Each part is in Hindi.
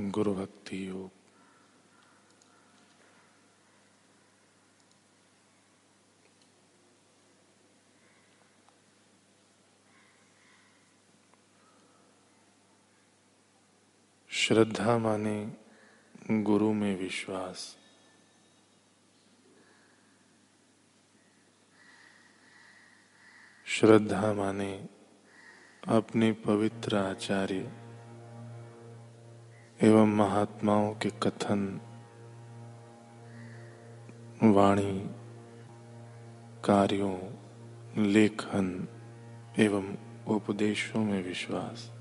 गुरु भक्ति योग। श्रद्धा माने गुरु में विश्वास। श्रद्धा माने अपने पवित्र आचार्य एवं महात्माओं के कथन, वाणी, कार्यों, लेखन एवं उपदेशों में विश्वास।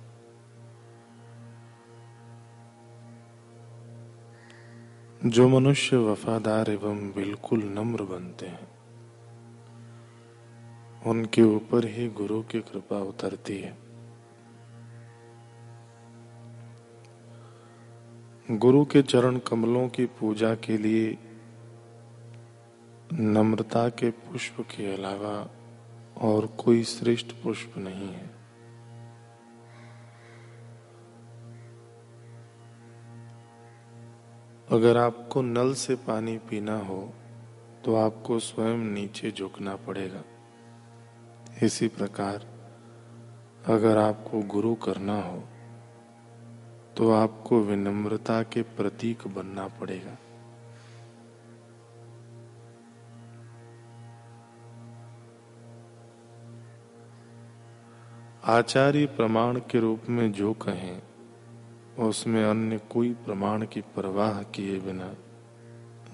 जो मनुष्य वफादार एवं बिल्कुल नम्र बनते हैं, उनके ऊपर ही गुरु की कृपा उतरती है। गुरु के चरण कमलों की पूजा के लिए, नम्रता के पुष्प के अलावा और कोई श्रेष्ठ पुष्प नहीं है। अगर आपको नल से पानी पीना हो तो आपको स्वयं नीचे झुकना पड़ेगा। इसी प्रकार, अगर आपको गुरु करना हो तो आपको विनम्रता के प्रतीक बनना पड़ेगा। आचार्य प्रमाण के रूप में जो कहें, उसमें अन्य कोई प्रमाण की परवाह किए बिना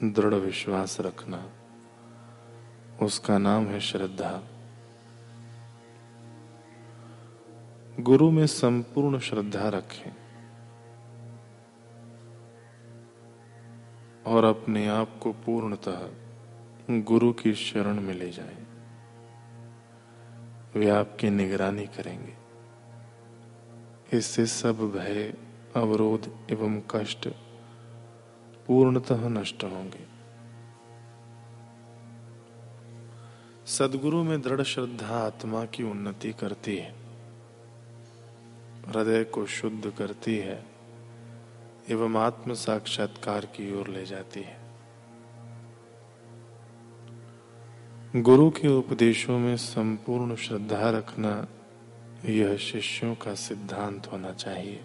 दृढ़ विश्वास रखना, उसका नाम है श्रद्धा। गुरु में संपूर्ण श्रद्धा रखें। और अपने आप को पूर्णतः गुरु की शरण में ले जाएँ। वे आपकी निगरानी करेंगे। इससे सब भय, अवरोध एवं कष्ट पूर्णतः नष्ट होंगे। सदगुरु में दृढ़ श्रद्धा आत्मा की उन्नति करती है। हृदय को शुद्ध करती है। एवं आत्म साक्षात्कार की ओर ले जाती है। गुरु के उपदेशों में संपूर्ण श्रद्धा रखना यह शिष्यों का सिद्धांत होना चाहिए।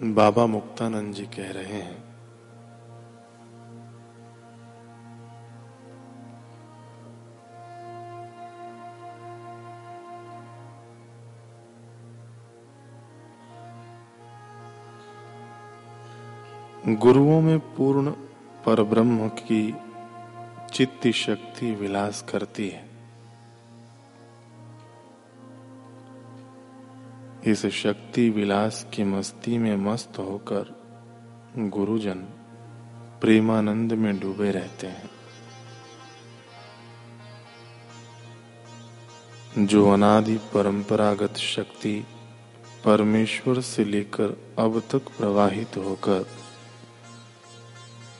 बाबा मुक्तानंद जी कह रहे हैं, गुरुओं में पूर्ण परब्रह्म की चित्त शक्ति विलास करती है। इस शक्ति विलास की मस्ती में मस्त होकर गुरुजन प्रेमानंद में डूबे रहते हैं। जो अनादि परंपरागत शक्ति परमेश्वर से लेकर अब तक प्रवाहित होकर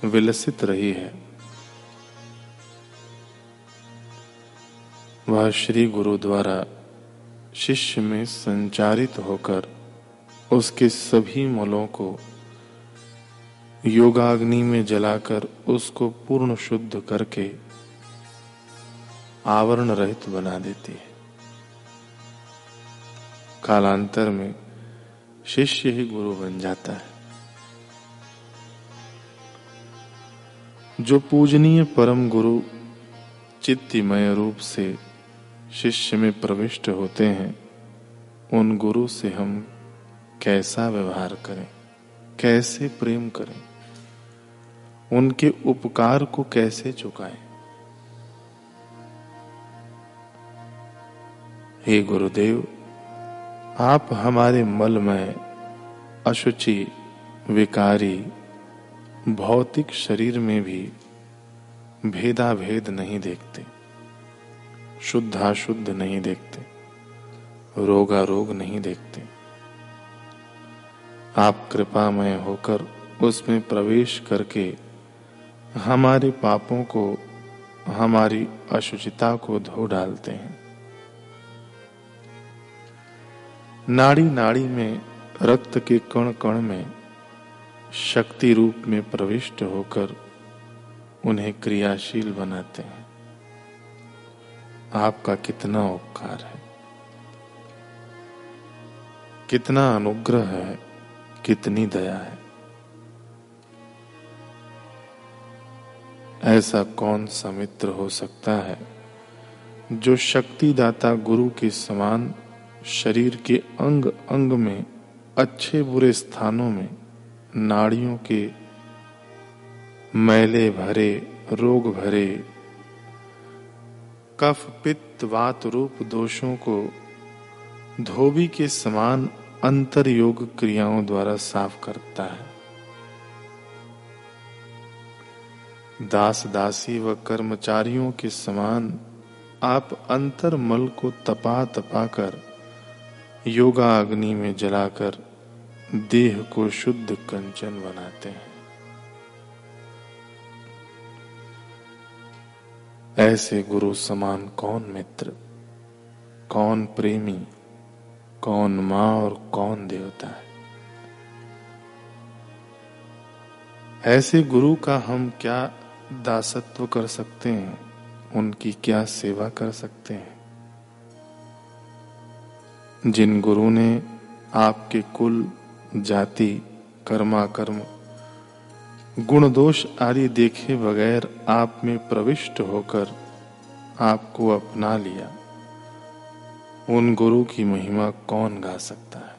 विलसित रही है, वह श्री गुरु द्वारा शिष्य में संचारित होकर उसके सभी मलों को योगाग्नि में जलाकर उसको पूर्ण शुद्ध करके आवरण रहित बना देती है। कालांतर में शिष्य ही गुरु बन जाता है। जो पूजनीय परम गुरु चित्तिमय रूप से शिष्य में प्रविष्ट होते हैं, उन गुरु से हम कैसा व्यवहार करें, कैसे प्रेम करें, उनके उपकार को कैसे चुकाएँ। हे गुरुदेव, आप हमारे मलमय, अशुचि, विकारी, भौतिक शरीर में भी भेदा भेद नहीं देखते। शुद्धाशुद्ध नहीं देखते रोगा रोग नहीं देखते। आप कृपामय होकर उसमें प्रवेश करके हमारे पापों को, हमारी अशुचिता को धो डालते हैं। नाड़ी नाड़ी में, रक्त के कण कण में शक्ति रूप में प्रविष्ट होकर उन्हें क्रियाशील बनाते हैं। आपका कितना उपकार है। कितना अनुग्रह है, कितनी दया है। ऐसा कौन सा मित्र हो सकता है, जो शक्तिदाता गुरु के समान शरीर के अंग अंग में, अच्छे बुरे स्थानों में, नाड़ियों के मैले भरे, रोग भरे कफ, पित्त, वात, रूप, दोषों को धोबी के समान अंतर योग क्रियाओं द्वारा साफ़ करता है। दास दासी व कर्मचारियों के समान आप अंतर मल को तपा तपा कर योगा अग्नि में जलाकर देह को शुद्ध कंचन बनाते हैं। ऐसे गुरु समान कौन मित्र? कौन प्रेमी? कौन माँ और कौन देवता है? ऐसे गुरु का हम क्या दासत्व कर सकते हैं? उनकी क्या सेवा कर सकते हैं? जिन गुरु ने आपके कुल जाति, कर्माकर्म गुण दोष आदि देखे बगैर आप में प्रविष्ट होकर आपको अपना लिया। उन गुरु की महिमा कौन गा सकता है?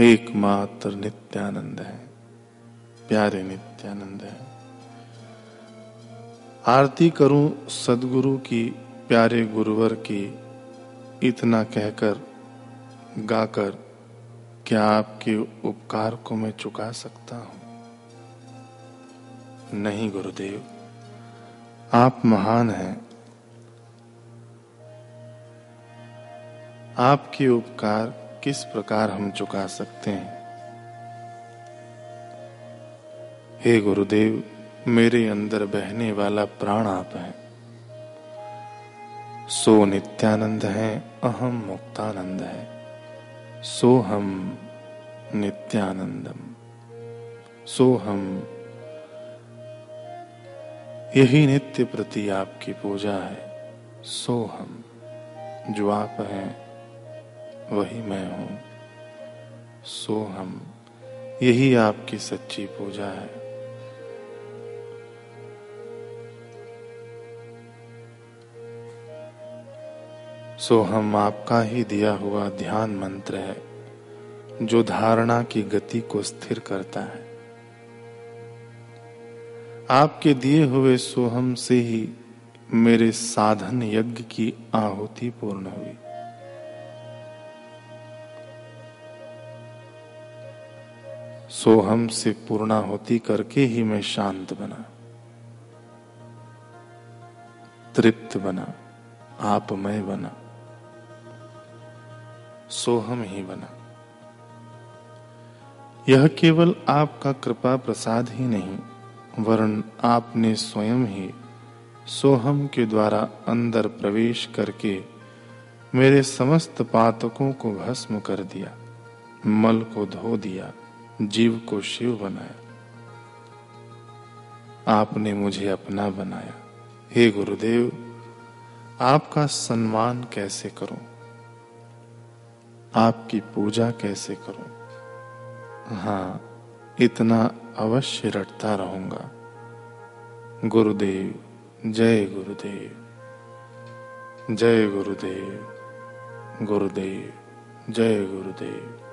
एकमात्र नित्यानंद है, प्यारे नित्यानंद है। आरती करूँ सदगुरु की, प्यारे गुरुवर की, इतना कहकर गाकर क्या आपके उपकार को मैं चुका सकता हूँ? नहीं, गुरुदेव। आप महान हैं। आपके उपकार किस प्रकार हम चुका सकते हैं? हे गुरुदेव, मेरे अंदर बहने वाला प्राण आप हैं। सो नित्यानंद है अहम मुक्तानंद है। सो हम नित्यानंदम सोहम यही नित्य प्रति आपकी पूजा है। सोहम जो आप हैं, वही मैं हूँ। सोहम यही आपकी सच्ची पूजा है। सो हम आपका ही दिया हुआ ध्यान मंत्र है, जो धारणा की गति को स्थिर करता है। आपके दिए हुए सोहम से ही मेरे साधन यज्ञ की आहुति पूर्ण हुई। सोहम से पूर्णाहुति करके ही मैं शांत बना, तृप्त बना, आपमय बना। सोहम ही बना। यह केवल आपका कृपा प्रसाद ही नहीं वर्ण आपने स्वयं ही सोहम के द्वारा अंदर प्रवेश करके मेरे समस्त पातकों को भस्म कर दिया, मल को धो दिया, जीव को शिव बनाया। आपने मुझे अपना बनाया। हे गुरुदेव, आपका सम्मान कैसे करूँ? आपकी पूजा कैसे करूँ? हाँ इतना अवश्य रटता रहूँगा। गुरुदेव, जय गुरुदेव। जय गुरुदेव। गुरुदेव, जय गुरुदेव।